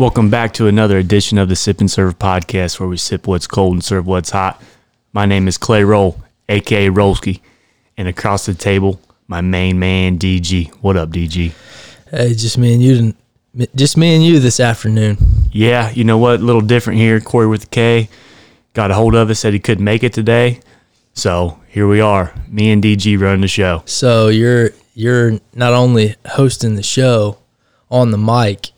Welcome back to another edition of the Sip and Serve podcast where we sip what's cold and serve what's hot. My name is Clay Roll, aka Rollski, and across the table, my main man DG. What up, DG? Hey, just me and you, just me and you this afternoon. Yeah, you know what? A little different here. Corey with the K got a hold of us, said he couldn't make it today, so here we are, me and DG running the show. So you're you're not only hosting the show on the mic,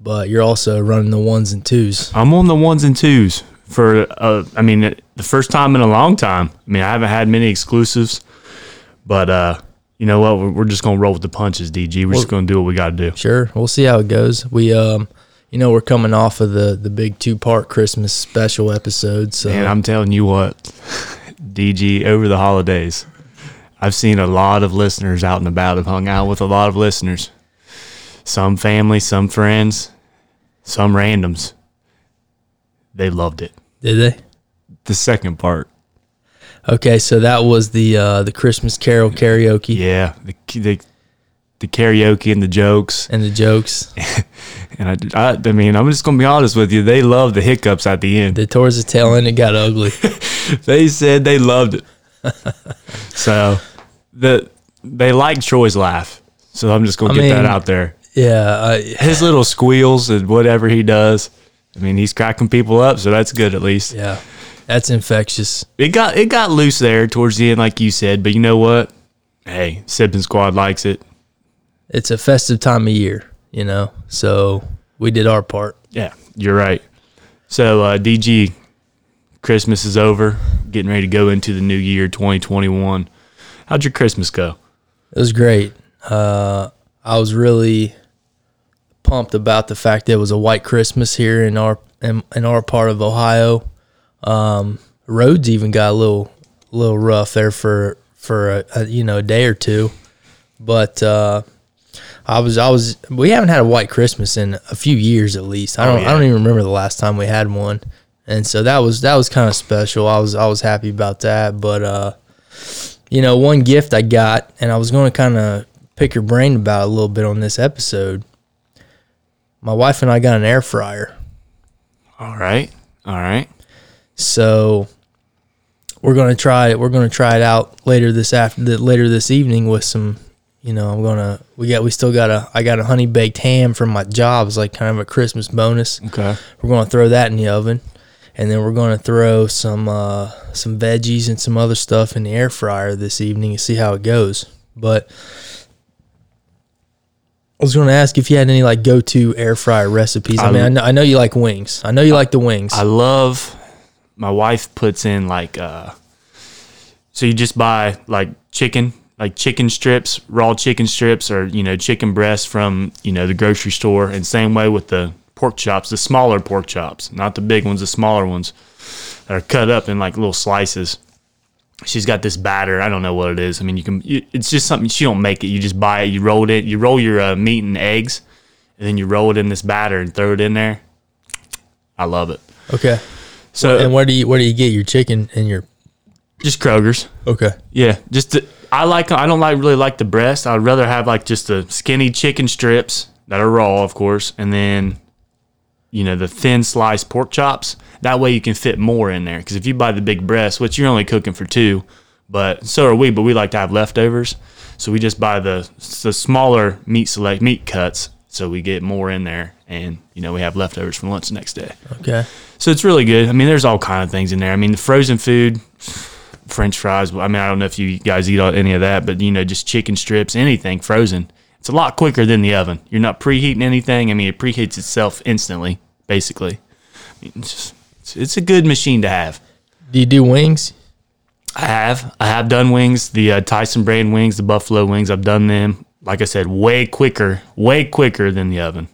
but you're also running the ones and twos. I'm on the ones and twos for, uh, I mean, the first time in a long time. I mean, I haven't had many exclusives, but uh, you know what? We're, we're just gonna roll with the punches, DG. We're just gonna do what we got to do. Sure, we'll see how it goes. We um, you know, we're coming off of the the big two part Christmas special episode. So And I'm telling you what, DG, over the holidays, I've seen a lot of listeners out and about. I've hung out with a lot of listeners. Some family, some friends, some randoms. They loved it. did they? The second part, Okay, so that was the uh, the Christmas Carol karaoke yeah, the the, the karaoke and the jokes, and the jokes. and I, I, I mean, I'm just gonna be honest with you. They loved the hiccups at the end. The towards the tail end, it got ugly. they said they loved it. so the they liked Troy's laugh. So I'm just gonna I get that out there. Yeah, I, His little squeals and whatever he does. I mean, he's cracking people up, so that's good at least. yeah, that's infectious. It got it got loose there towards the end, like you said. But you know what? Hey, Sipping Squad likes it. It's a festive time of year, you know. So we did our part. Yeah, you're right. So uh, DG, Christmas is over. Getting ready to go into the new year, 2021. How'd your Christmas go? It was great. Uh, I was really pumped about the fact that it was a white Christmas here in our in, in our part of Ohio. Um, roads even got a little little rough there for for a, a you know a day or two, but uh, I was I was we haven't had a white Christmas in a few years at least. I Oh, don't yeah. I don't even remember the last time we had one, and so that was that was kind of special. I was I was happy about that, but uh, you know, one gift I got, and I was going to kind of pick your brain about a little bit on this episode. My wife and I got an air fryer, All right, all right. so we're going to try it. We're going to try it out later this after later this evening with some. You know, I'm gonna. We got. We still got a. I got a honey baked ham from my job. It's like kind of a Christmas bonus. Okay. We're going to throw that in the oven, and then we're going to throw some uh, some veggies and some other stuff in the air fryer this evening and see how it goes. But I was going to ask if you had any like go to air fryer recipes. I, I- mean, I know, I know you like wings. I know you like the wings. I love. My wife puts in like uh. So you just buy like chicken, like chicken strips, raw chicken strips, or you know chicken breasts from you know the grocery store, and same way with the pork chops, the smaller pork chops, not the big ones, the smaller ones that are cut up in like little slices. She's got this batter. I don't know what it is. I mean, you can. you- It's just something she don't make it. You just buy it. You roll it. You roll your uh, meat and eggs, and then you roll it in this batter and throw it in there. I love it. okay. So And where do you where do you get your chicken and your just Kroger's. okay? Yeah, just the, I like. I don't like really like the breast. I'd rather have like just the skinny chicken strips that are raw, of course, and then you know the thin sliced pork chops. That way you can fit more in there. Because if you buy the big breast, which you're only cooking for two, but so are we. But we like to have leftovers, so we just buy the the smaller meat select meat cuts, so we get more in there, and you know we have leftovers for lunch the next day. Okay. So it's really good. I mean, there's all kind of things in there. I mean, the frozen food, French fries. I mean, I don't know if you guys eat any of that, but you know, just chicken strips, anything frozen. It's a lot quicker than the oven. You're not preheating anything. I mean, it preheats itself instantly, basically. I mean, it's, just, it's, it's a good machine to have. Do you do wings? I have. I have done wings, the uh, Tyson brand wings, the Buffalo wings. I've done them. Like I said, way quicker, way quicker than the oven.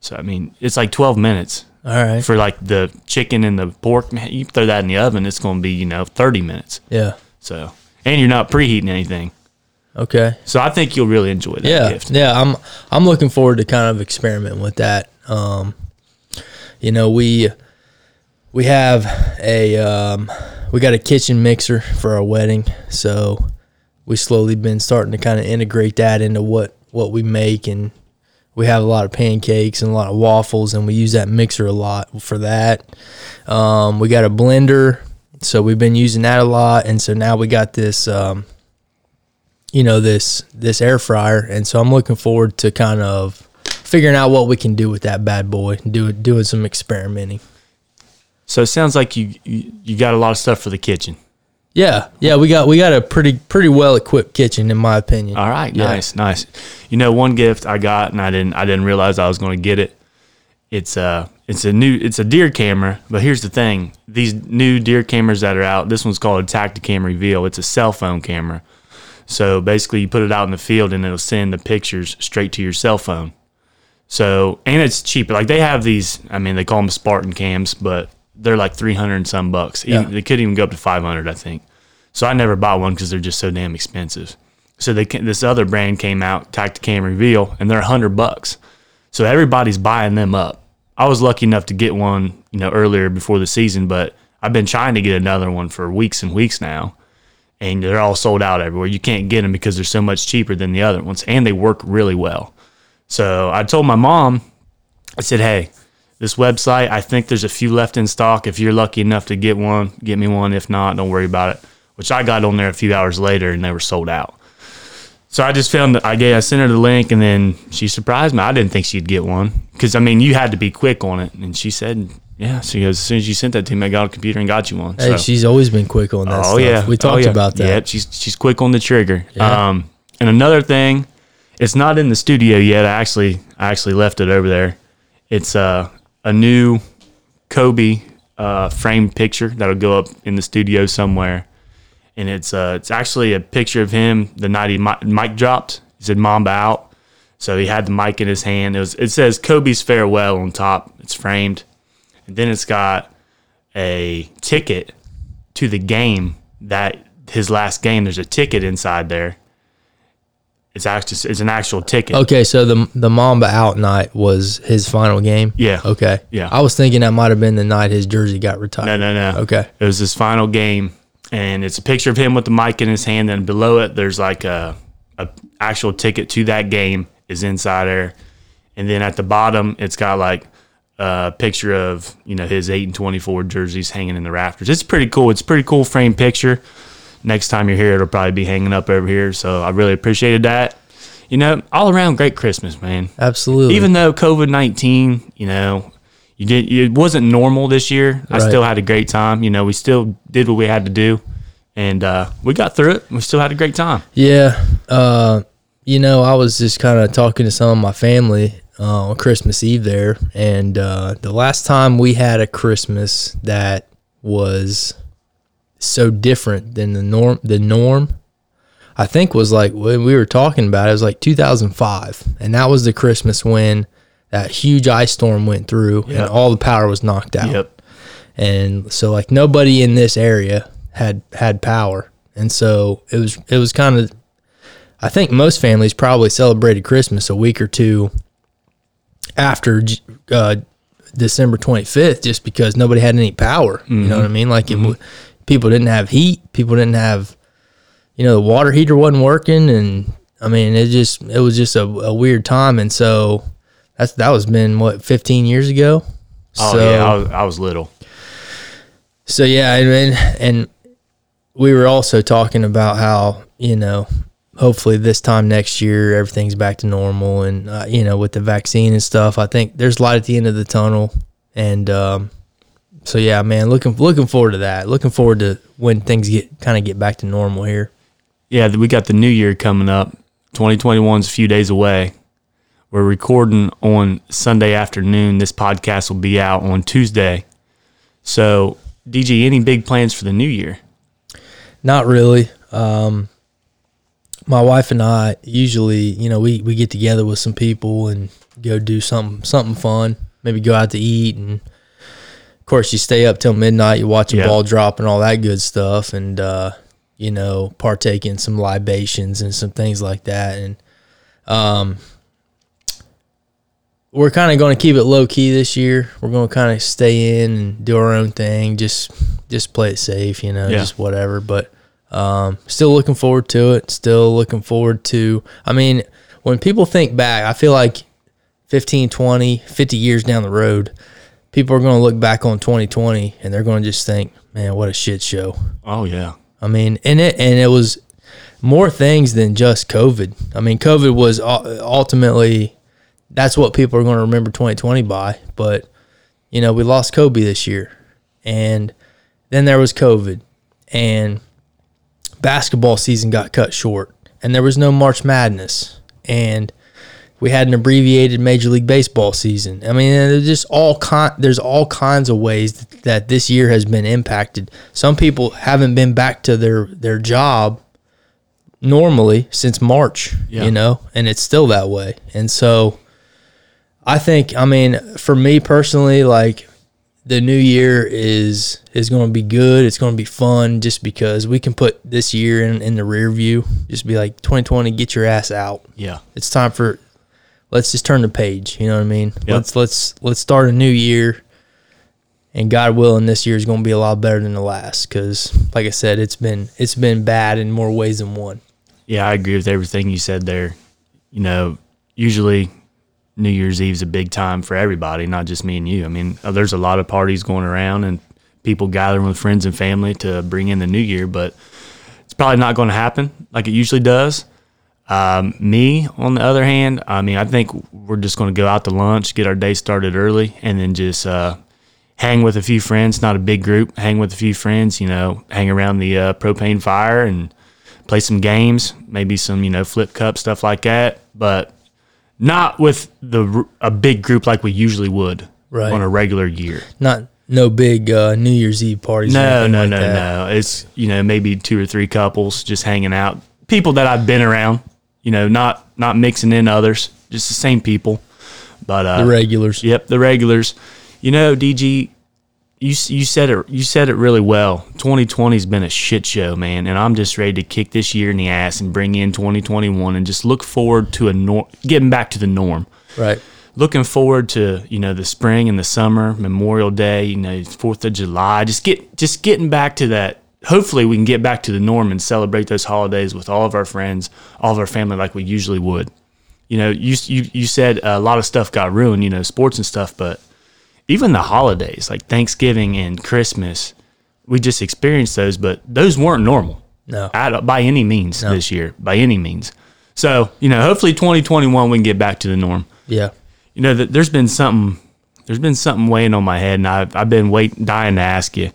So I mean, it's like 12 minutes All right. for like the chicken and the pork. Man, you throw that in the oven, it's going to be you know 30 minutes. Yeah. So and you're not preheating anything. Okay. So I think you'll really enjoy that yeah, gift. yeah. I'm I'm looking forward to kind of experimenting with that. Um, you know, we we have a um, we got a kitchen mixer for our wedding, so we slowly been starting to kind of integrate that into what what we make, and we have a lot of pancakes and a lot of waffles, and we use that mixer a lot for that. Um, we got a blender, so we've been using that a lot, and so now we got this, um, you know, this this air fryer, and so I'm looking forward to kind of figuring out what we can do with that bad boy, do doing some experimenting. So it sounds like you, you you got a lot of stuff for the kitchen. Yeah, yeah, we got we got a pretty pretty well equipped kitchen, in my opinion. All right, Yeah. nice, nice. You know, one gift I got and I didn't I didn't realize I was going to get it. It's a it's a new it's a deer camera, but here's the thing: these new deer cameras that are out. This one's called a Tacticam Reveal. It's a cell phone camera. So basically, you put it out in the field and it'll send the pictures straight to your cell phone. So and it's cheap. Like they have these. I mean, they call them Spartan cams, but they're like three hundred and some bucks. Even, They could even go up to five hundred, I think. So I never bought one because they're just so damn expensive. So they this other brand came out, Tacticam Reveal, and they're a hundred bucks. So everybody's buying them up. I was lucky enough to get one, you know, earlier before the season, but I've been trying to get another one for weeks and weeks now, and they're all sold out everywhere. You can't get them because they're so much cheaper than the other ones, and they work really well. So I told my mom, I said, "Hey, this website, I think there's a few left in stock. If you're lucky enough to get one, get me one. If not, don't worry about it." Which I got on there a few hours later, and they were sold out. So I just found I gave I sent her the link and then she surprised me. I didn't think she'd get one because I mean you had to be quick on it, and she said, "Yeah." She goes, "As soon as you sent that to me, I got a computer and got you one." Hey, so, she's always been quick on that. oh stuff. yeah, we Oh, talked yeah. about that. Yep, she's she's quick on the trigger. Yeah. Um, and another thing, it's not in the studio yet. I actually I actually left it over there. It's uh, a new Kobe uh, framed picture that'll go up in the studio somewhere, and it's uh, it's actually a picture of him the night he mi- mic dropped. He said "Mamba out," so he had the mic in his hand. It was it says Kobe's farewell on top. It's framed, and then it's got a ticket to the game that his last game. There's a ticket inside there. It's actually it's an actual ticket. Okay, so the the Mamba out night was his final game. Yeah. Okay. Yeah. I was thinking that might have been the night his jersey got retired. No, no, no. Okay. It was his final game, and it's a picture of him with the mic in his hand. And below it, there's like a, a actual ticket to that game is inside there. And then at the bottom, it's got like a picture of you know his eight and twenty four jerseys hanging in the rafters. It's pretty cool. It's a pretty cool frame picture. Next time you're here, it'll probably be hanging up over here. So I really appreciated that. You know, all around great Christmas, man Absolutely. even though COVID nineteen, you know, you did it wasn't normal this year. I Right. still had a great time. You know, we still did what we had to do, and uh, we got through it. We still had a great time. Yeah. Uh, you know, I was just kind of talking to some of my family uh, on Christmas Eve there, and uh, the last time we had a Christmas that was so different than the norm, the norm, I think was like when we were talking about it, it was like 2005, and that was the Christmas when that huge ice storm went through and all the power was knocked out. Yep. and so like nobody in this area had had power. And so it was it was kind of i think most families probably celebrated christmas a week or two after uh, december 25th just because nobody had any power you know what i mean? Like it, people didn't have heat people didn't have you know the water heater wasn't working and i mean it just it was just a, a weird time and so that's that was been what 15 years ago? Oh so, yeah, I was, I was little. so yeah, and, and and we were also talking about how you know, hopefully this time next year everything's back to normal, and uh, you know, with the vaccine and stuff, I think there's light at the end of the tunnel, and um, so yeah, man, looking looking forward to that. Looking forward to when things get kind of get back to normal here. Yeah, we got the new year coming up. 2021's a few days away. We're recording on Sunday afternoon. This podcast will be out on Tuesday. So, DG, any big plans for the new year? Not really. Um, my wife and I usually, you know, we, we get together with some people and go do something something fun. Maybe go out to eat, and of course, you stay up till midnight. You watch a Yeah. ball drop and all that good stuff, and uh, you know, partake in some libations and some things like that. And um, we're kind of going to keep it low key this year. We're going to kind of stay in and do our own thing. Just just play it safe, you know, Yeah. just whatever. But um, still looking forward to it. Still looking forward to. I mean, when people think back, I feel like 15, 20, 50 years down the road, people are going to look back on 2020 and they're going to just think, man, what a shit show. Oh yeah. I mean, and it and it was more things than just COVID. I mean, COVID was ultimately that's what people are going to remember 2020 by. But you know, we lost Kobe this year, and then there was COVID, and basketball season got cut short, and there was no March Madness, and we had an abbreviated Major League Baseball season. I mean, there's just all kind. There's all kinds of ways that this year has been impacted. Some people haven't been back to their their job normally since March. Yeah. You know, and it's still that way. And so, I think. I mean, for me personally, like the new year is is going to be good. It's going to be fun just because we can put this year in, in the rear view. Just be like 2020, get your ass out Yeah. it's time for let's just turn the page you know what i mean Yep. let's let's let's start a new year and god willing this year is going to be a lot better than the last because like i said it's been it's been bad in more ways than one Yeah, I agree with everything you said there. You know, usually New Year's Eve is a big time for everybody, not just me and you. I mean, uh, there's a lot of parties going around and people gathering with friends and family to bring in the new year, but it's probably not going to happen like it usually does. Um, me, on the other hand, I mean, I think we're just going to go out to lunch, get our day started early, and then just uh, hang with a few friends. Not a big group, hang with a few friends. You know, hang around the uh, propane fire and play some games, maybe some you know flip cup stuff like that, but not with the a big group like we usually would Right. on a regular year. not no big uh, new year's eve parties No, no, like no, that. no. It's you know maybe two or three couples just hanging out, people that I've been around. You know, not not mixing in others, just the same people. But uh, the regulars Yep, the regulars. You know, DG, you you said it you said it really well. 2020's been a shit show, man, and I'm just ready to kick this year in the ass and bring in 2021 and just look forward to a nor- getting back to the norm. right Looking forward to you know the spring and the summer, Memorial Day, you know Fourth of July, just get just getting back to that. Hopefully, we can get back to the norm and celebrate those holidays with all of our friends, all of our family, like we usually would you know, you you you said a lot of stuff got ruined, you know, sports and stuff, but even the holidays like Thanksgiving and Christmas, we just experienced those, but those weren't normal no at, by any means this year, by any means. So you know, hopefully 2021 we can get back to the norm. yeah You know, that there's been something, there's been something weighing on my head, and I've I've been waiting, dying to ask you.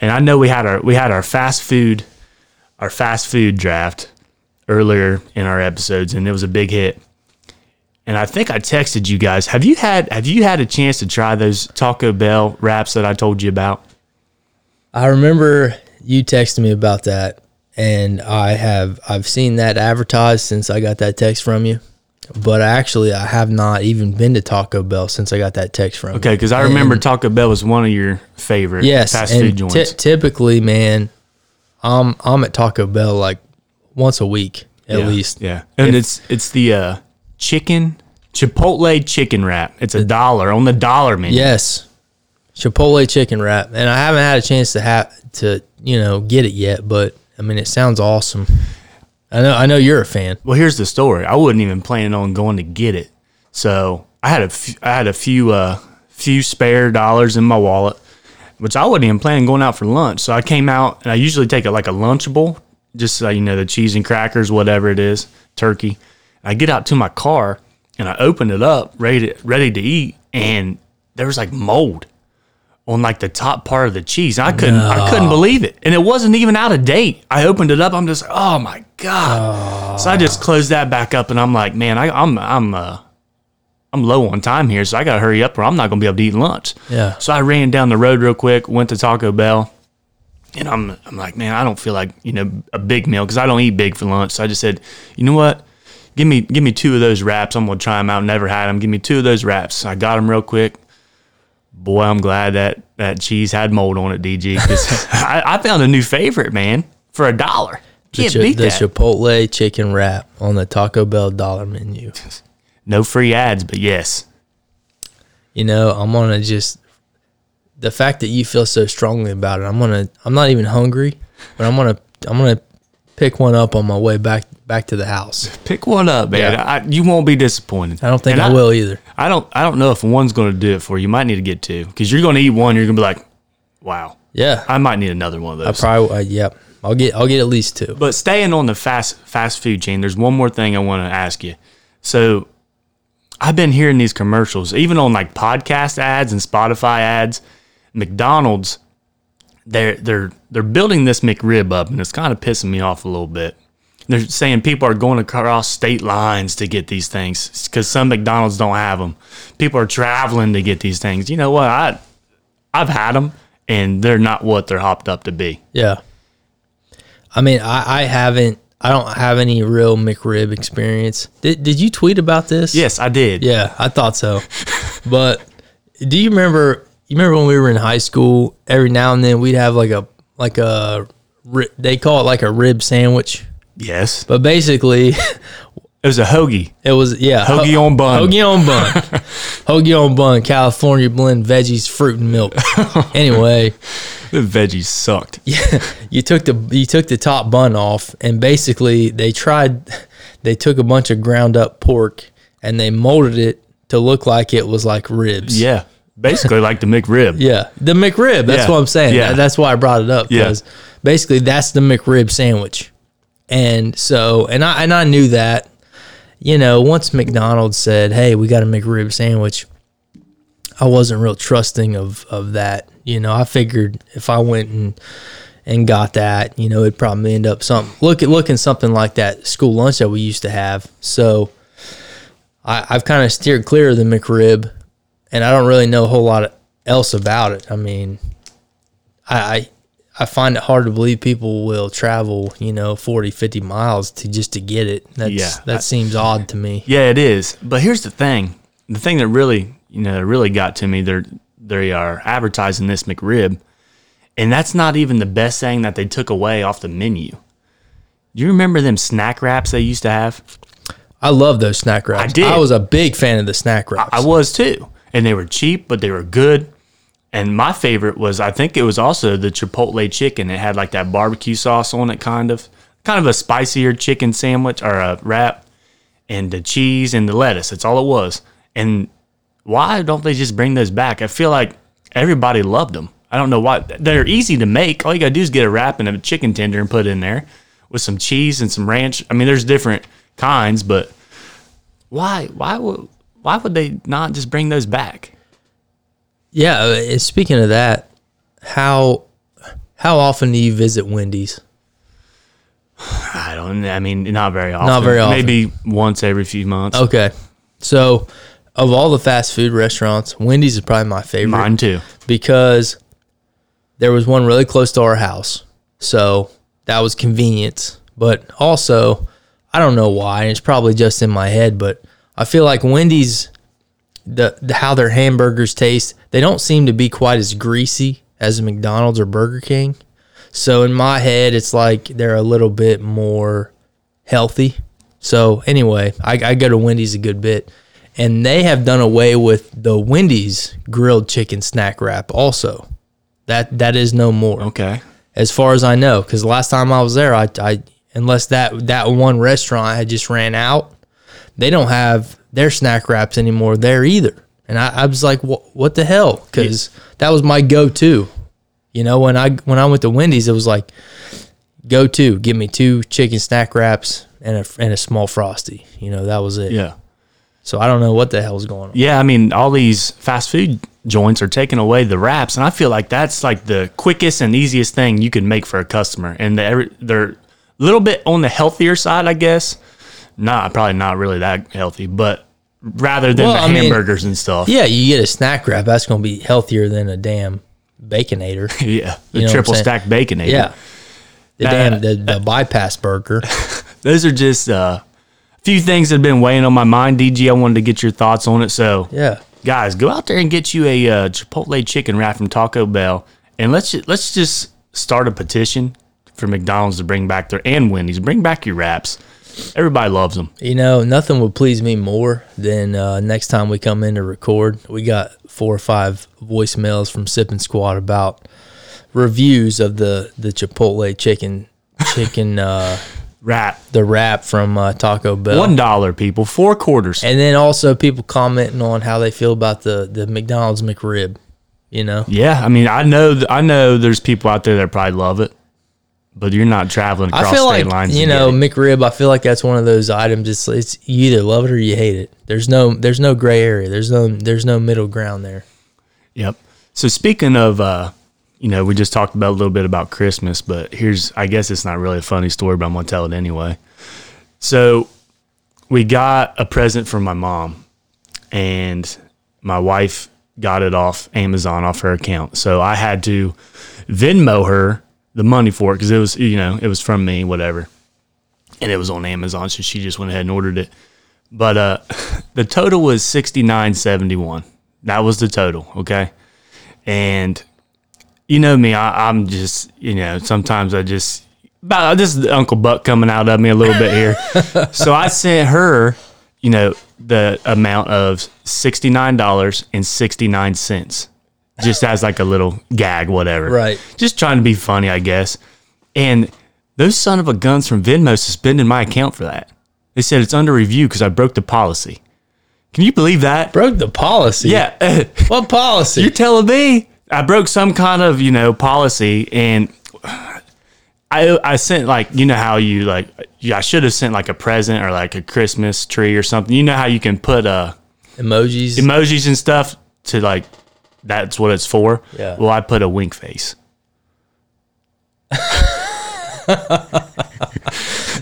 And I know we had our we had our fast food, our fast food draft earlier in our episodes, and it was a big hit. And I think I texted you guys. Have you had Have you had a chance to try those Taco Bell wraps that I told you about? i remember you texted me about that and i have i've seen that advertised since i got that text from you but actually i have not even been to taco bell since i got that text from you. Okay, because I remember Taco Bell was one of your favorite Yes, fast and food joints. typically, man, I'm I'm at Taco Bell like once a week at yeah, least. Yeah, and it's it's the uh, chicken Chipotle chicken wrap. It's a dollar on the dollar menu. Yes, Chipotle chicken wrap, and I haven't had a chance to have to you know get it yet, but I mean it sounds awesome. I know I know you're a fan. Well, here's the story. I wasn't even planning on going to get it, so I had a few, I had a few uh few spare dollars in my wallet, which I wasn't even planning going out for lunch. So I came out, and I usually take a, like a Lunchable, just uh, you know the cheese and crackers, whatever it is, turkey. I get out to my car, and I open it up, ready to, ready to eat, and there was like mold on like the top part of the cheese. I couldn't I couldn't believe it. And it wasn't even out of date. I opened it up, I'm just oh my God. So I just closed that back up and I'm like, man, I, I'm I'm uh I'm low on time here, so I gotta hurry up or I'm not gonna be able to eat lunch. Yeah. So I ran down the road real quick, went to Taco Bell, and I'm I'm like, man, I don't feel like, you know, a big meal because I don't eat big for lunch. So I just said, you know what? Give me give me two of those wraps. I'm gonna try them out. Never had them. Give me two of those wraps. I got them real quick. Boy, I'm glad that that cheese had mold on it, DG. 'cause I, I found a new favorite, man, for a dollar. The, Can't chi- beat the that. Chipotle chicken wrap on the Taco Bell dollar menu. no free ads, but yes. You know, I'm gonna just the fact that you feel so strongly about it. I'm gonna. I'm not even hungry, but I'm gonna. I'm gonna pick one up on my way back back to the house. Pick one up, man. Yeah. I, you won't be disappointed. I don't think And I, will either. I don't. I don't know if one's going to do it for you. You might need to get two because you're going to eat one. You're going to be like, "Wow, Yeah, I might need another one of those. I probably. Uh, yep, I'll get I'll get at least two. But staying on the fast fast food chain, there's one more thing I want to ask you. So I've been hearing these commercials, even on like podcast ads and Spotify ads. McDonald's, they're they're they're building this McRib up, and it's kind of pissing me off a little bit. They're saying people are going across state lines to get these things because some McDonald's don't have them. People are traveling to get these things. You know what? I I've had them, and they're not what they're hopped up to be. Yeah. I mean, I, I haven't. I don't have any real McRib experience. Did Did you tweet about this? Yes, I did. Yeah, I thought so. but do you remember? You remember when we were in high school? Every now and then we'd have like a like a they call it like a rib sandwich, Yes. but basically It was a hoagie. it was yeah Hoagie ho- on bun. hoagie on bun, hoagie on bun, California blend veggies, fruit and milk. anyway, The veggies sucked. Yeah, you took the you took the top bun off and basically they tried they took a bunch of ground up pork and they molded it to look like it was like ribs. Yeah. Basically like the McRib. Yeah, the McRib. That's Yeah. what I'm saying. Yeah. That's why I brought it up Yeah. because basically that's the McRib sandwich. And so, and I and I knew that, you know, once McDonald's said, "Hey, we got a McRib sandwich," I wasn't real trusting of of that. You know, I figured if I went and and got that, you know, it'd probably end up something look at looking something like that school lunch that we used to have. So I, I've kind of steered clear of the McRib, and I don't really know a whole lot else about it. I mean, I, I I find it hard to believe people will travel, you know, 40, 50 miles to just to get it. That's, Yeah, that I- seems odd to me. Yeah, it is. But here's the thing. The thing that really, you know, really got to me, they're they are advertising this McRib, and that's not even the best thing that they took away off the menu. Do you remember them snack wraps they used to have? I love those snack wraps. I did. I was a big fan of the snack wraps. I was too. And they were cheap, but they were good. And my favorite was I think it was also the Chipotle chicken. It had like that barbecue sauce on it, kind of, kind of a spicier chicken sandwich or a wrap, and the cheese and the lettuce. That's all it was. And why don't they just bring those back? I feel like everybody loved them. I don't know why. They're easy to make. All you gotta do is get a wrap and a chicken tender and put in there with some cheese and some ranch. I mean, there's different kinds, but why? Why would? Why would they not just bring those back? yeah. uh, Speaking of that, how how often do you visit Wendy's? I don't. I mean, not very often. Not very often. Maybe once every few months. Okay, so of all the fast food restaurants, Wendy's is probably my favorite. Mine too. because there was one really close to our house. So that was convenience. But also, I don't know why, and it's probably just in my head, but I feel like Wendy's the, the how their hamburgers taste, they don't seem to be quite as greasy as McDonald's or Burger King. So in my head, it's like they're a little bit more healthy. So anyway, I, I go to Wendy's a good bit, and they have done away with the Wendy's grilled chicken snack wrap. Also, that that is no more, Okay. as far as I know. Because last time I was there, I, I unless that that one restaurant had just ran out, they don't have their snack wraps anymore there either. And I, I was like, what, what the hell? Because that was my go-to. You know, when I when I went to Wendy's, it was like, go to, give me two chicken snack wraps and a and a small frosty. You know, that was it. Yeah. So I don't know what the hell's going on. Yeah. I mean, all these fast food joints are taking away the wraps, and I feel like that's like the quickest and easiest thing you can make for a customer. And they're they're a little bit on the healthier side, I guess. Not probably not really that healthy, but rather than Well, the I mean, hamburgers and stuff. Yeah, you get a snack wrap. That's going to be healthier than a damn baconator. Yeah. The You know triple saying? stacked bacon. Yeah. The Uh, damn the, the bypass burger. Those are just uh, a few things that have been weighing on my mind. DG, I wanted to get your thoughts on it. So Yeah. guys, go out there and get you a uh, Chipotle chicken wrap from Taco Bell, and let's let's just start a petition for McDonald's to bring back their and Wendy's bring back your wraps. Everybody loves them. You know, nothing would please me more than uh, next time we come in to record. We got four or five voicemails from Sipping Squad about reviews of the the Chipotle chicken chicken uh, Wrap. the wrap from uh, Taco Bell. One dollar, people. Four quarters. and then also people commenting on how they feel about the the McDonald's McRib. You know, Yeah, I mean, I know, I know, there's people out there that probably love it, but you're not traveling across I feel state like lines. you know get it. McRib. I feel like that's one of those items. It's it's you either love it or you hate it. There's no there's no gray area. There's no there's no middle ground there. Yep. So speaking of, uh, you know, we just talked about a little bit about Christmas, but here's, I guess it's not really a funny story, but I'm gonna tell it anyway. So we got a present from my mom, and my wife got it off Amazon off her account. So I had to Venmo her the money for it because it was, you know, it was from me, whatever, and it was on Amazon. So she just went ahead and ordered it. But uh, the total was sixty nine seventy one. That was the total, okay. And you know me, I, I'm just, you know, sometimes I just about this is Uncle Buck coming out of me a little bit here. so I sent her, you know, the amount of sixty nine dollars and sixty nine cents, just as like a little gag, whatever. Right. Just trying to be funny, I guess. And those son of a guns from Venmo suspended my account for that. They said it's under review because I broke the policy. Can you believe that? Broke the policy. Yeah. What policy? You're telling me I broke some kind of you know policy, and I I sent like you know how you like yeah, I should have sent like a present or like a Christmas tree or something. You know how you can put uh Emojis. emojis and stuff to like that's what it's for. Yeah. Well, I put a wink face.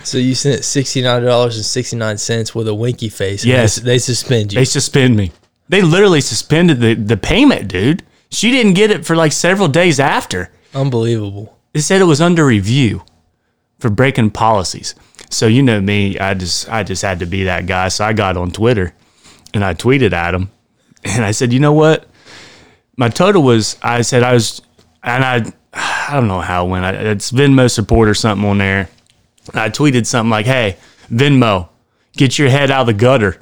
so you sent sixty nine dollars and sixty nine cents with a winky face. and Yes. They, they suspend you. They suspend me. They literally suspended the the payment, dude. She didn't get it for like several days after. Unbelievable. It said it was under review for breaking policies. So you know me, I just I just had to be that guy. So I got on Twitter and I tweeted at him and I said, you know what? My total was I said I was and I I don't know how it went. I, it's Venmo support or something on there. I tweeted something like, "Hey, Venmo, get your head out of the gutter.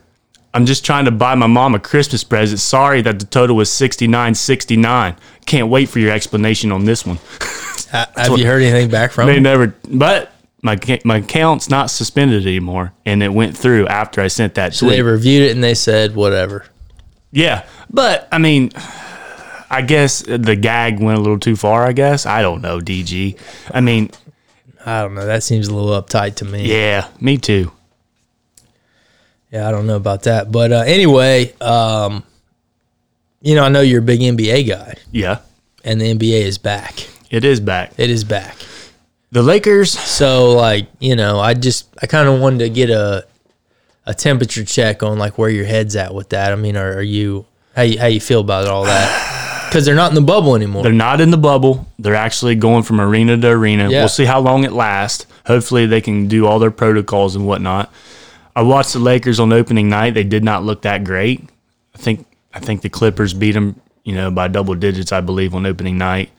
I'm just trying to buy my mom a Christmas present. Sorry that the total was sixty nine sixty nine. Can't wait for your explanation on this one." Ha- have you heard anything back from They them? never, but my my account's not suspended anymore, and it went through after I sent that So tweet. they reviewed it and they said whatever. yeah, but I mean, I guess the gag went a little too far. I guess I don't know, DG. I mean, I don't know. That seems a little uptight to me. yeah, me too. Yeah, I don't know about that. But uh, anyway, um, you know, I know you're a big NBA guy, Yeah, and the NBA is back. it is back. It is back. The Lakers. So, like, you know, I just I kind of wanted to get a a temperature check on like where your head's at with that. I mean, are, are you how you how you feel about all that? Because they're not in the bubble anymore. They're not in the bubble. They're actually going from arena to arena. Yeah. We'll see how long it lasts. Hopefully, they can do all their protocols and whatnot. I watched the Lakers on opening night. They did not look that great. I think I think the Clippers beat them, you know, by double digits, I believe, on opening night.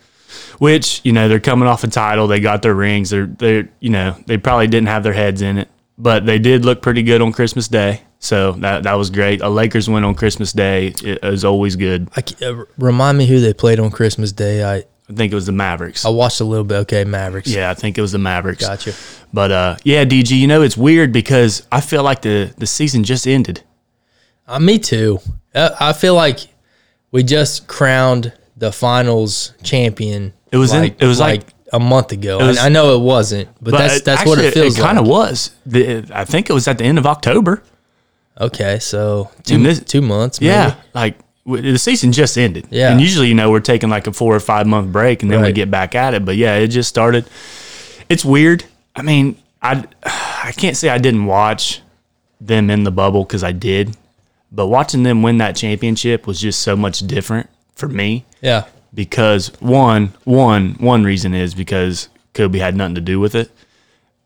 Which you know they're coming off a title. They got their rings. They're they're you know they probably didn't have their heads in it, but they did look pretty good on Christmas Day. So that that was great. A Lakers win on Christmas Day is always good. I uh, remind me who they played on Christmas Day. I I think it was the Mavericks. I watched a little bit. Okay, Mavericks. Yeah, I think it was the Mavericks. Gotcha. But uh, yeah, DG, you know it's weird because I feel like the the season just ended. Uh, me too. Uh, I feel like we just crowned the finals champion. It was in- it was like- a month ago. was- I, I know it wasn't, but, that's that's what it feels like. It kind of like. was. The, I think it was at the end of October. Okay, so two this- two months. Maybe. Yeah, like the season just ended. Yeah. and usually you know we're taking like a four or five month break and then we get back at it. But yeah, it just started. It's weird. I mean, I I can't say I didn't watch them in the bubble because I did, but watching them win that championship was just so much different for me. yeah. Because one one one reason is because Kobe had nothing to do with it.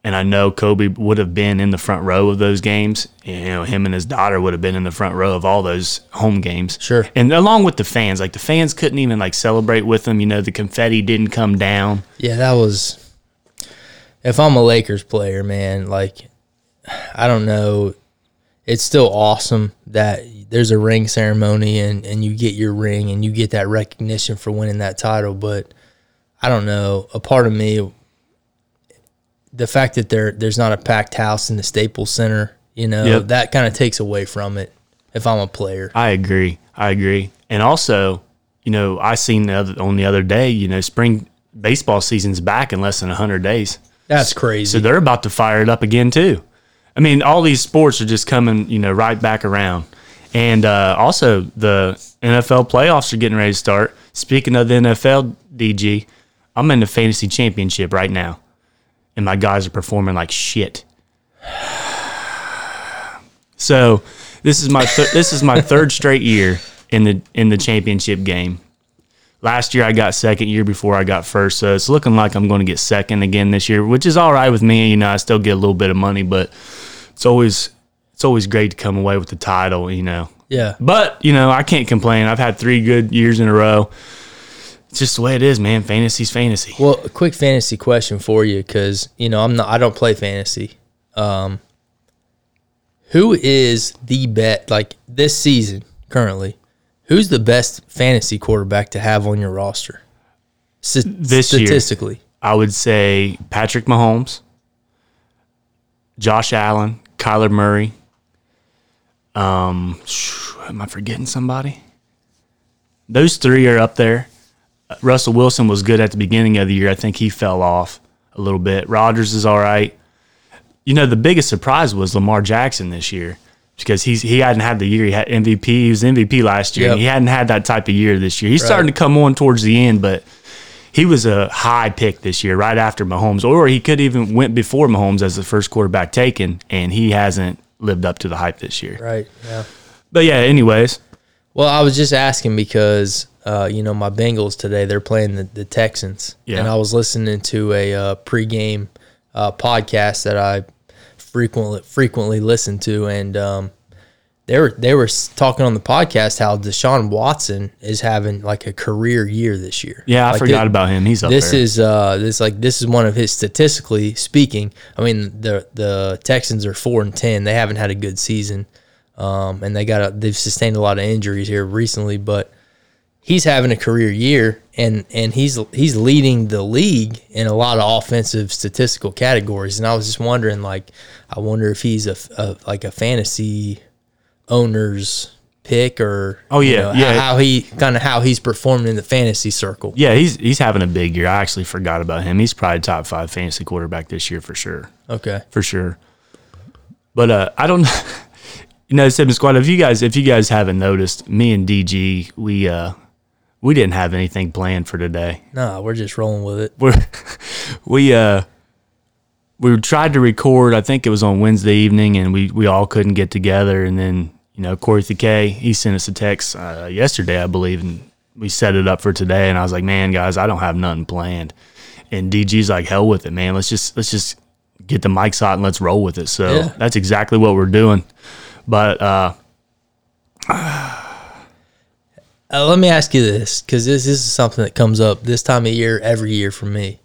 And I know Kobe would have been in the front row of those games. You know, him and his daughter would have been in the front row of all those home games. Sure. And along with the fans, like the fans couldn't even like celebrate with them. You know, the confetti didn't come down. Yeah, that was. If I'm a Lakers player, man, like, I don't know. It's still awesome that there's a ring ceremony and, and you get your ring and you get that recognition for winning that title. But I don't know. A part of me, the fact that there there's not a packed house in the Staples Center, you know, Yep. that kind of takes away from it. If I'm a player, I agree. I agree. And also, you know, I seen the other, on the other day, you know, spring baseball season's back in less than 100 days. that's crazy. So they're about to fire it up again too. I mean, all these sports are just coming, you know, right back around. And uh, also, the NFL playoffs are getting ready to start. Speaking of the NFL, DG, I'm in the fantasy championship right now, and my guys are performing like shit. So this is my th- this is my third straight year in the in the championship game. Last year I got second. Year before I got first. So it's looking like I'm going to get second again this year, which is all right with me. You know, I still get a little bit of money, but it's always it's always great to come away with the title. You know, yeah, but you know I can't complain. I've had three good years in a row. It's just the way it is, man. Fantasy's fantasy. Well, a quick fantasy question for you, because you know I'm not. I don't play fantasy. Um, who is the bet like this season currently? Who's the best fantasy quarterback to have on your roster? St- This year. statistically, I would say Patrick Mahomes, Josh Allen, Kyler Murray. Um, am I forgetting somebody? Those three are up there. Uh, Russell Wilson was good at the beginning of the year. I think he fell off a little bit. Rodgers is all right. You know, the biggest surprise was Lamar Jackson this year because he's he hadn't had the year he had MVP. He was MVP last year, Yep. and he hadn't had that type of year this year. He's starting to come on towards the end, but he was a high pick this year, right after Mahomes, or he could even went before Mahomes as the first quarterback taken, and he hasn't lived up to the hype this year. right? Yeah. But yeah, anyways, Well, I was just asking because uh, you know my Bengals today they're playing the, the Texans, Yeah. and I was listening to a uh, pregame uh, podcast that I frequently frequently listen to, and um, they were they were talking on the podcast how Deshaun Watson is having like a career year this year. yeah, I Like, forgot about him. He's up this there. is uh this like this is one of his statistically speaking. I mean the the Texans are four and ten. They haven't had a good season, um, and they got a, they've sustained a lot of injuries here recently. But he's having a career year, and and he's he's leading the league in a lot of offensive statistical categories. And I was just wondering, like, I wonder if he's a, a like a fantasy owner's pick or Oh, you yeah, know, yeah. how, how he kind of how he's performing in the fantasy circle. yeah, he's he's having a big year. I actually forgot about him. He's probably top five fantasy quarterback this year for sure. Okay. for sure. But uh, I don't, you know, Sipping Squad. If you guys, if you guys haven't noticed, me and DG, we uh, we didn't have anything planned for today. No, we're just rolling with it. We're we uh we tried to record. I think it was on Wednesday evening, and we we all couldn't get together. And then you know, Corey K, he sent us a text uh, yesterday, I believe, and we set it up for today. And I was like, man, guys, I don't have nothing planned. And DG's like, hell with it, man. Let's just let's just get the mics out and let's roll with it. So Yeah. that's exactly what we're doing. But uh, Uh, let me ask you this, because this, this is something that comes up this time of year every year for me.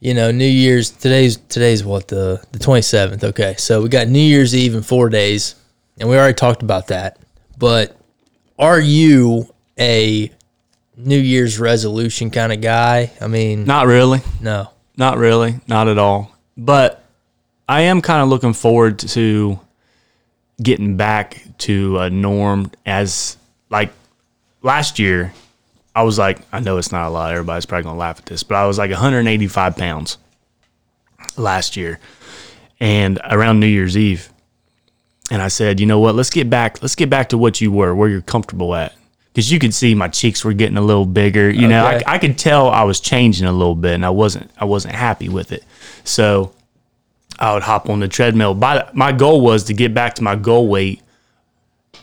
You know, New Year's today's today's what the the twenty seventh. Okay, so we got New Year's Eve in four days, and we already talked about that. But are you a New Year's resolution kind of guy? I mean, not really. no. Not really, not at all. But I am kind of looking forward to getting back to a norm as like last year. I was like, I know it's not a lot. Everybody's probably gonna laugh at this, but I was like 185 pounds last year, and around New Year's Eve, and I said, you know what? Let's get back. Let's get back to what you were, where you're comfortable at. Because you could see my cheeks were getting a little bigger. You know, I, I could tell I was changing a little bit, and I wasn't. I wasn't happy with it. So I would hop on the treadmill. But my goal was to get back to my goal weight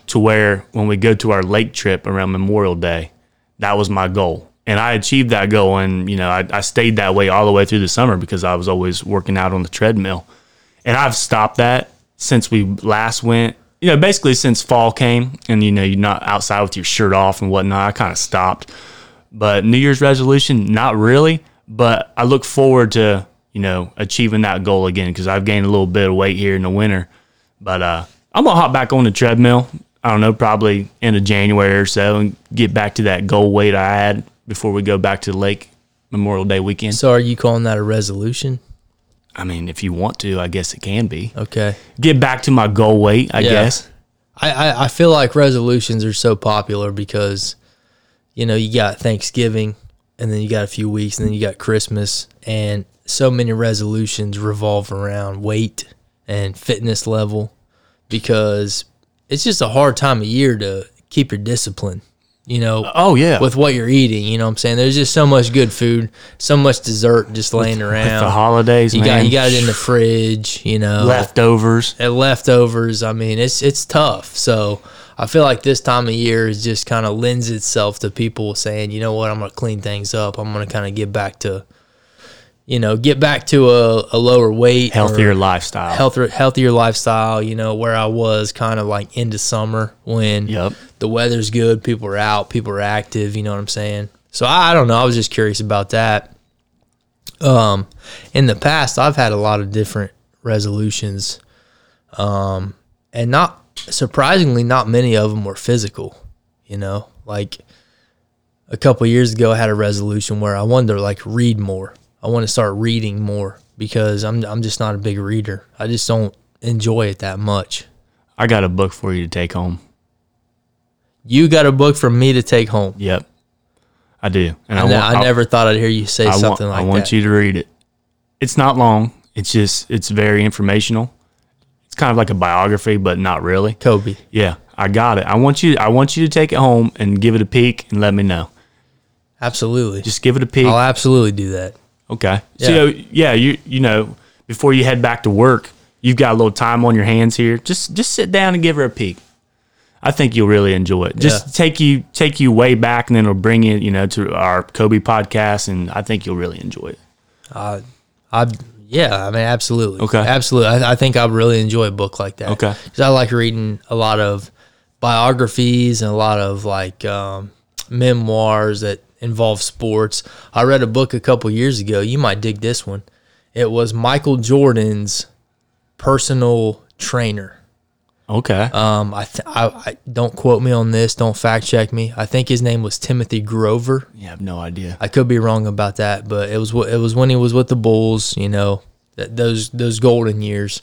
to where when we go to our lake trip around Memorial Day, that was my goal. And I achieved that goal. And, you know, I, I stayed that way all the way through the summer because I was always working out on the treadmill. And I've stopped that since we last went. You know, basically since fall came and, you know, you're not outside with your shirt off and whatnot, I kind of stopped. But New Year's resolution, not really. But I look forward to, you know, achieving that goal again because I've gained a little bit of weight here in the winter. But uh, I'm gonna hop back on the treadmill. I don't know, probably end of January or so, and get back to that goal weight I had before we go back to the lake Memorial Day weekend. So are you calling that a resolution? I mean, if you want to, I guess it can be. Okay. Get back to my goal weight, I Yeah. guess. I, I, I feel like resolutions are so popular because, you know, you got Thanksgiving and then you got a few weeks and then you got Christmas and so many resolutions revolve around weight and fitness level because it's just a hard time of year to keep your discipline, you know, Oh yeah. with what you're eating. You know what I'm saying? There's just so much good food, so much dessert just laying around. the holidays, you man. got you got it in the fridge, you know leftovers. and leftovers. I mean, it's it's tough. So I feel like this time of year is just kind of lends itself to people saying, you know what, I'm gonna clean things up. I'm gonna kind of get back to, you know, get back to a, a lower weight, Healthier lifestyle. healthier healthier lifestyle. You know, where I was kind of like into summer when Yep. the weather's good, people are out, people are active. You know what I'm saying? So I, I don't know. I was just curious about that. Um, in the past, I've had a lot of different resolutions, um, and not surprisingly, not many of them were physical. You know, like a couple years ago, I had a resolution where I wanted to like read more. I want to start reading more because I'm I'm just not a big reader. I just don't enjoy it that much. I got a book for you to take home. You got a book from me to take home. Yep. I do. And I, ne- I never thought I'd hear you say I want, something like that. I want that. you to read it. It's not long. It's just it's very informational. It's kind of like a biography, but not really. Kobe. Yeah, I got it. I want you. I want you to take it home and give it a peek and let me know. Absolutely. Just give it a peek. I'll absolutely do that. Okay. Yeah. So yeah, you you know before you head back to work, you've got a little time on your hands here. Just just sit down and give her a peek. I think you'll really enjoy it. Just Yeah. take you take you way back, and then it'll bring you you know to our Kobe podcast, and I think you'll really enjoy it. I, yeah, I mean, absolutely. Okay. Absolutely. I, I think I'd really enjoy a book like that. Okay. Because I like reading a lot of biographies and a lot of like um, memoirs that involve sports. I read a book a couple years ago. You might dig this one. It was Michael Jordan's personal trainer. Okay. Um, I, th- I, I don't quote me on this. Don't fact check me. I think his name was Timothy Grover. yeah, I have no idea. I could be wrong about that, but it was it was when he was with the Bulls, you know, th- those those golden years.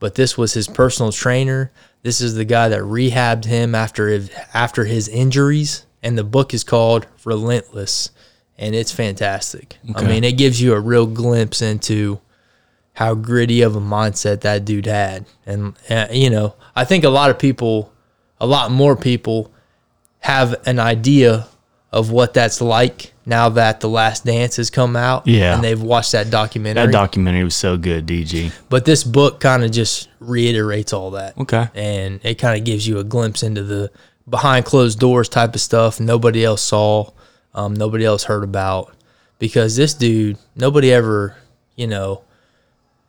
But this was his personal trainer. This is the guy that rehabbed him after after his injuries, and the book is called Relentless, and it's fantastic. I mean, it gives you a real glimpse into how gritty of a mindset that dude had, and uh, you know, I think a lot of people, a lot more people, have an idea of what that's like now that the last dance has come out Yeah. and they've watched that documentary That documentary was so good, DG. but this book kind of just reiterates all that Okay. and it kind of gives you a glimpse into the behind closed doors type of stuff nobody else saw um, nobody else heard about. Because this dude nobody ever you know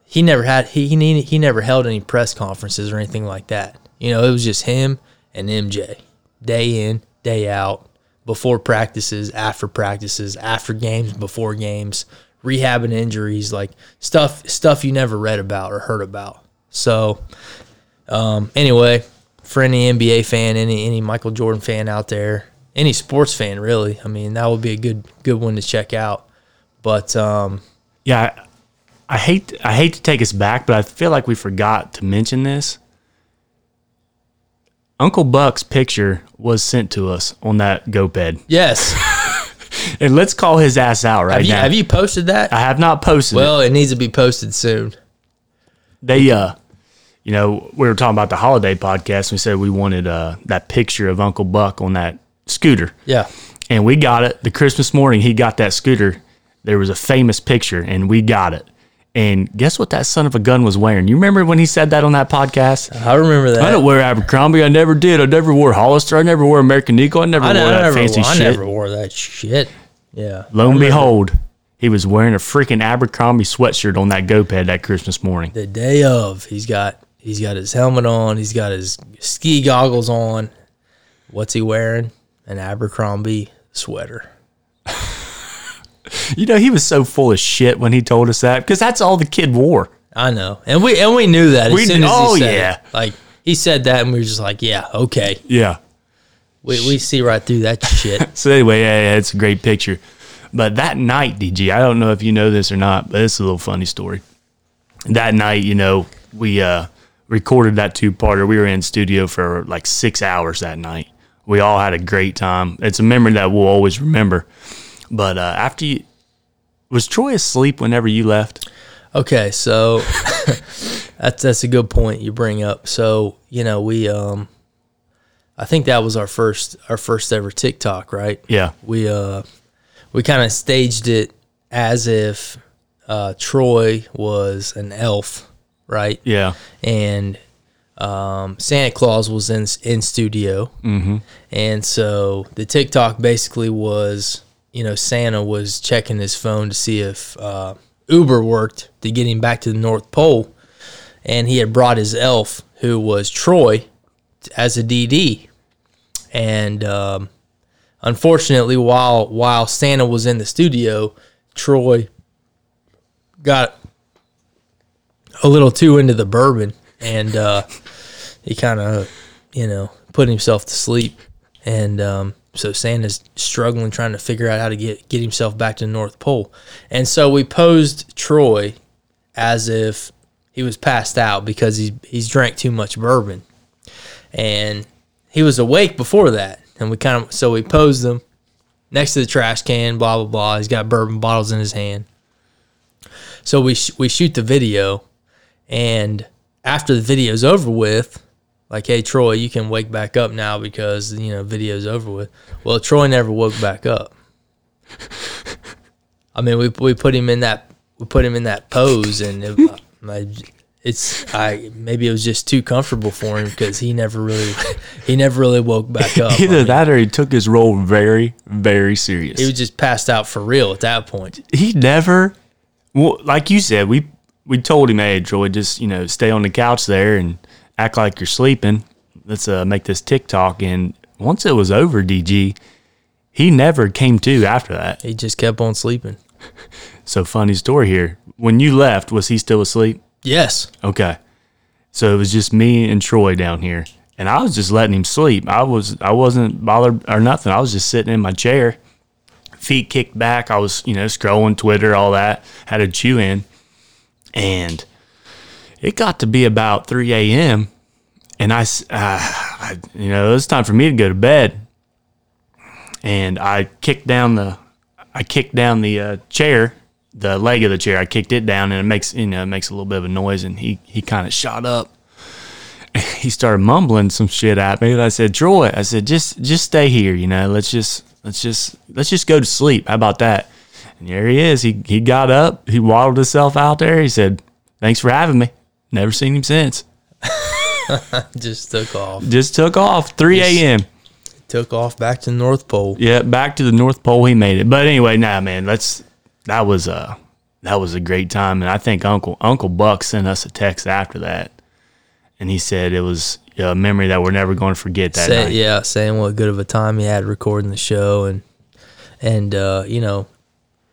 he never had he, he he never held any press conferences or anything like that. You know it was just him and MJ day in day out before practices after practices after games before games rehabbing injuries like stuff stuff you never read about or heard about. So um, anyway, for any NBA fan, any any Michael Jordan fan out there, any sports fan really, I mean that would be a good good one to check out. But um, Yeah, I, I hate I hate to take us back, but I feel like we forgot to mention this. Uncle Buck's picture was sent to us on that GoPed, yes, and let's call his ass out right have you now. have you posted that? I have not posted it. Well, it needs to be posted soon. They, uh, you know, we were talking about the holiday podcast. And we said we wanted uh, that picture of Uncle Buck on that scooter. Yeah, and we got it the Christmas morning. He got that scooter. There was a famous picture, and we got it. And guess what that son of a gun was wearing? You remember when he said that on that podcast? I remember that. I don't wear Abercrombie. I never did. I never wore Hollister. I never wore American Eagle. I never I, wore I that never, fancy I shit. never wore that shit. Yeah. Lo and behold, he was wearing a freaking Abercrombie sweatshirt on that GoPed that Christmas morning. The day of, he's got he's got his helmet on. He's got his ski goggles on. What's he wearing? An Abercrombie sweater. You know, he was so full of shit when he told us that because that's all the kid wore. I know, and we and we knew that as We soon as oh, he said yeah. it. Like he said that, and we were just like, yeah, okay. Yeah. We we see right through that shit. So anyway, yeah, yeah, it's a great picture. But that night, DG, I don't know if you know this or not, but it's a little funny story. That night, you know, we uh, recorded that two parter. We were in studio for like six hours that night. We all had a great time. It's a memory that we'll always remember. But uh, after you, was Troy asleep whenever you left? Okay, so that's that's a good point you bring up. So you know we um, I think that was our first our first ever TikTok, right? Yeah. We uh, we kind of staged it as if uh, Troy was an elf, right? Yeah. and um, Santa Claus was in in studio, mm-hmm. and so the TikTok basically was, you know, Santa was checking his phone to see if uh, Uber worked to get him back to the North Pole, and he had brought his elf, who was Troy, as a DD, and um, unfortunately, while while Santa was in the studio, Troy got a little too into the bourbon and uh, he kind of, you know, put himself to sleep. And um, so Santa's struggling trying to figure out how to get get himself back to the North Pole. And so we posed Troy as if he was passed out because he's he's drank too much bourbon, and he was awake before that. And we kind of so we posed him next to the trash can, blah blah blah. He's got bourbon bottles in his hand. So we sh- we shoot the video, and after the video's over with, like, hey Troy, you can wake back up now because you know video's over with. Well, Troy never woke back up. I mean, we we put him in that we put him in that pose, and it, I, it's I maybe it was just too comfortable for him because he never really he never really woke back up. I Either mean, that or he took his role very, very serious. he was just passed out for real at that point. he never well like you said we we told him hey troy just you know stay on the couch there and act like you're sleeping let's uh, make this tiktok and once it was over dg he never came to after that He just kept on sleeping. so funny story here when you left was he still asleep Yes. okay so it was just me and troy down here and i was just letting him sleep i was i wasn't bothered or nothing i was just sitting in my chair feet kicked back. I was, you know, scrolling Twitter, all that, had a chew in. And it got to be about 3 a.m. And I, uh, I- you know, it was time for me to go to bed. And I kicked down the, I kicked down the uh, chair, the leg of the chair. I kicked it down, and it makes, you know, it makes a little bit of a noise. And he, he kind of shot up. He started mumbling some shit at me. And I said, Troy, I said, just, just stay here. You know, let's just, let's just, let's just go to sleep. How about that? And there he is. He, he got up. He waddled himself out there. He said, thanks for having me. Never seen him since. Just took off. Just took off 3 a.m. Took off back to the North Pole. Yeah, back to the North Pole. He made it. But anyway, nah, man, let's. That was a that was a great time, and I think Uncle Uncle Buck sent us a text after that, and he said it was a memory that we're never going to forget. That Say, night. yeah, saying what good of a time he had recording the show and and uh, you know,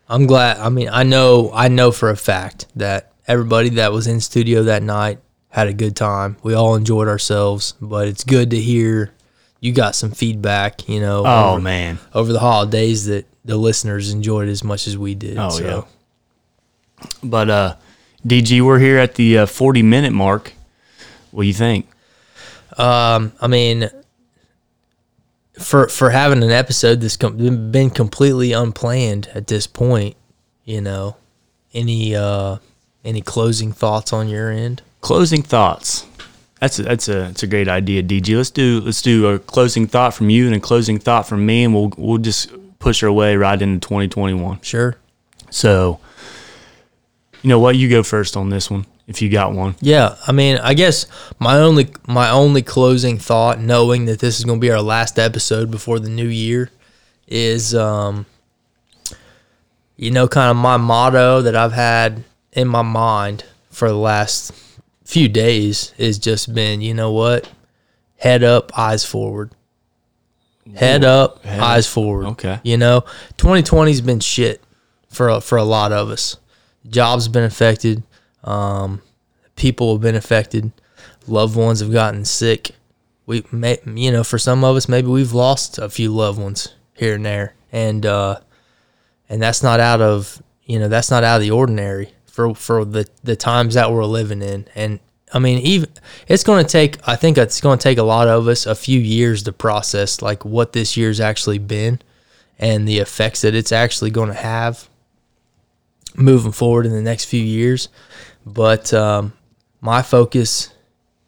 I'm glad. I mean, I know I know for a fact that everybody that was in studio that night had a good time. We all enjoyed ourselves, but it's good to hear you got some feedback. You know, Oh over, man, over the holidays that the listeners enjoyed as much as we did. Oh, so. yeah. but uh, DG, we're here at the uh, 40 minute mark. What do you think? Um, I mean, for for having an episode that's com- been completely unplanned at this point, you know, any uh any closing thoughts on your end? Closing thoughts. That's a, that's a that's a great idea, DG. Let's do let's do a closing thought from you and a closing thought from me, and we'll we'll just push our way right into 2021. Sure. So, you know what? You go first on this one if you got one. Yeah, I mean, I guess my only my only closing thought, knowing that this is going to be our last episode before the new year, is um, you know, kind of my motto that I've had in my mind for the last few days is just been, you know what, head up, eyes forward. Head up, head eyes forward. Okay. You know, 2020's been shit for a, for a lot of us. Jobs been affected. Um, people have been affected. Loved ones have gotten sick. We may, you know, for some of us, maybe we've lost a few loved ones here and there. And uh, and that's not out of you know that's not out of the ordinary for for the the times that we're living in. And I mean, even it's going to take. I think it's going to take a lot of us a few years to process like what this year's actually been and the effects that it's actually going to have moving forward in the next few years. But um, my focus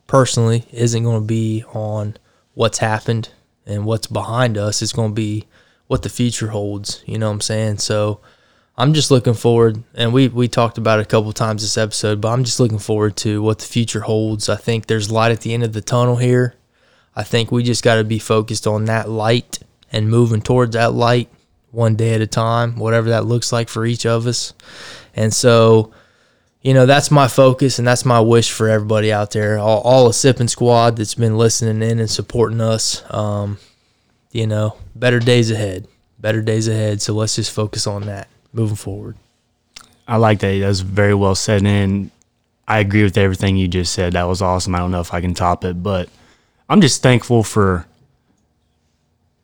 personally isn't going to be on what's happened and what's behind us. It's going to be what the future holds. You know what I'm saying? So I'm just looking forward, and we we talked about it a couple times this episode, but I'm just looking forward to what the future holds. I think there's light at the end of the tunnel here. I think we just got to be focused on that light and moving towards that light one day at a time, whatever that looks like for each of us. And so, you know, that's my focus and that's my wish for everybody out there, all, all the sipping squad that's been listening in and supporting us. Um, you know, better days ahead, better days ahead. So let's just focus on that moving forward. I like that. That was very well said. And I agree with everything you just said. That was awesome. I don't know if I can top it, but I'm just thankful for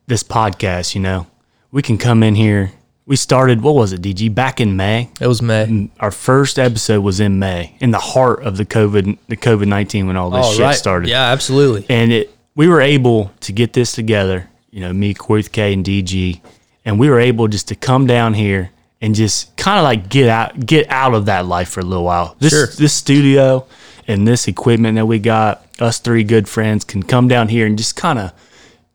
this podcast. You know, we can come in here. We started, what was it, DG? Back in May. It was May. Our first episode was in May, in the heart of the COVID, the COVID nineteen when all this Oh, shit right. started. Yeah, absolutely. and it we were able to get this together you know me Corey K and DG and we were able just to come down here and just kind of like get out get out of that life for a little while this Sure. this studio and this equipment that we got us three good friends can come down here and just kind of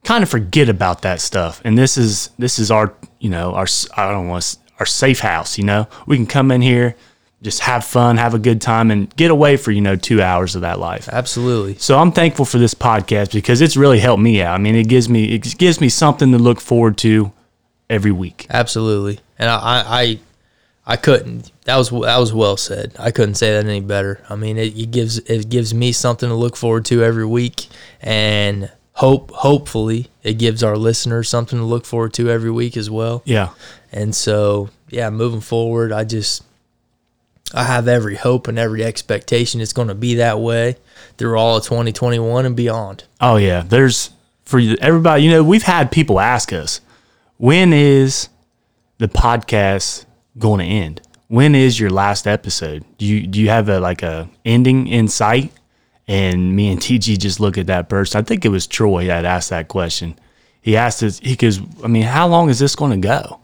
kind of forget about that stuff and this is this is our you know our I don't want our safe house you know we can come in here just have fun have a good time and get away for you know 2 hours of that life Absolutely. so I'm thankful for this podcast because it's really helped me out. I mean, it gives me it gives me something to look forward to every week. Absolutely. And I, I, I, I couldn't. That was that was well said. I couldn't say that any better. I mean, it, it gives it gives me something to look forward to every week, and hope hopefully it gives our listeners something to look forward to every week as well. Yeah. And so, yeah, moving forward, I just I have every hope and every expectation it's going to be that way through all of 2021 and beyond. Oh yeah. There's for everybody. You know, we've had people ask us, when is the podcast going to end? When is your last episode? Do you do you have a like a ending in sight? And me and DG just look at that person. I think it was Troy that asked that question. He asked us, he goes, I mean, how long is this going to go?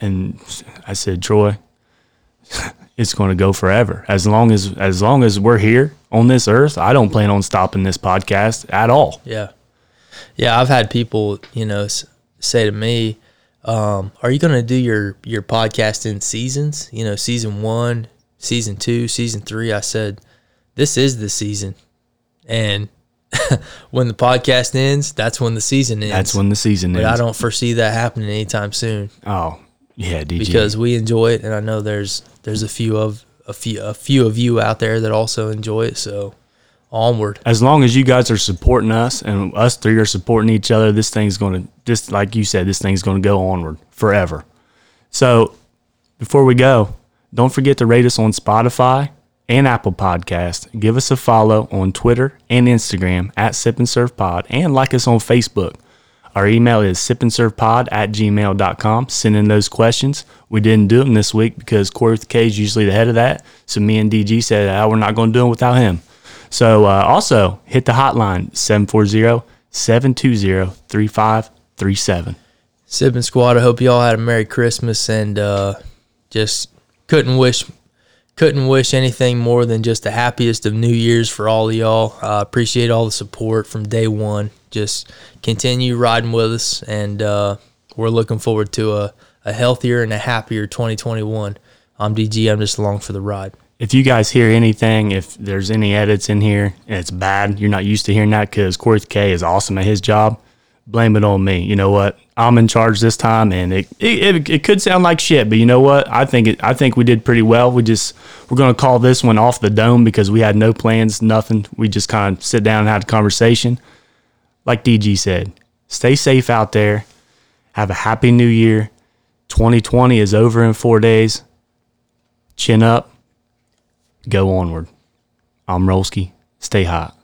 And I said, Troy, it's going to go forever. As long as as long as we're here on this earth, I don't plan on stopping this podcast at all. Yeah. Yeah, I've had people, you know, say to me, um, "Are you going to do your your podcast in seasons? You know, season 1, season 2, season 3?" I said, "This is the season." And when the podcast ends, that's when the season ends. That's when the season but ends. I don't foresee that happening anytime soon oh, yeah, DG. because we enjoy it and I know there's there's a few of a few a few of you out there that also enjoy it, so onward. as long as you guys are supporting us and us three are supporting each other, this thing's going to just like you said, this thing's going to go onward forever. So, before we go, don't forget to rate us on Spotify and Apple Podcast. Give us a follow on Twitter and Instagram at Sip and Serve Pod and like us on Facebook. Our email is sipandservepod at gmail.com. Send in those questions. We didn't do them this week because Corey with K is usually the head of that. So me and DG said, oh, we're not going to do them without him. So uh, also hit the hotline 740 720 3537. Sipping Squad, I hope you all had a Merry Christmas and uh, just couldn't wish couldn't wish anything more than just the happiest of New Year's for all of y'all. Uh, appreciate all the support from day one. Just continue riding with us, and uh, we're looking forward to a, a healthier and a happier 2021. I'm DG. I'm just along for the ride. If you guys hear anything, if there's any edits in here and it's bad, you're not used to hearing that because Corey K is awesome at his job. Blame it on me. You know what? I'm in charge this time, and it it, it, could sound like shit, but you know what? I think it, I think we did pretty well. We just we're gonna call this one off the dome because we had no plans, nothing. We just kind of sit down and had a conversation. Like DG said, stay safe out there. Have a happy new year. 2020 is over in four days. Chin up go onward. I'm Rollski. Stay hot,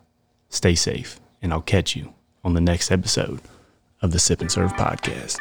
stay safe, and I'll catch you on the next episode of the Sip and Serve podcast.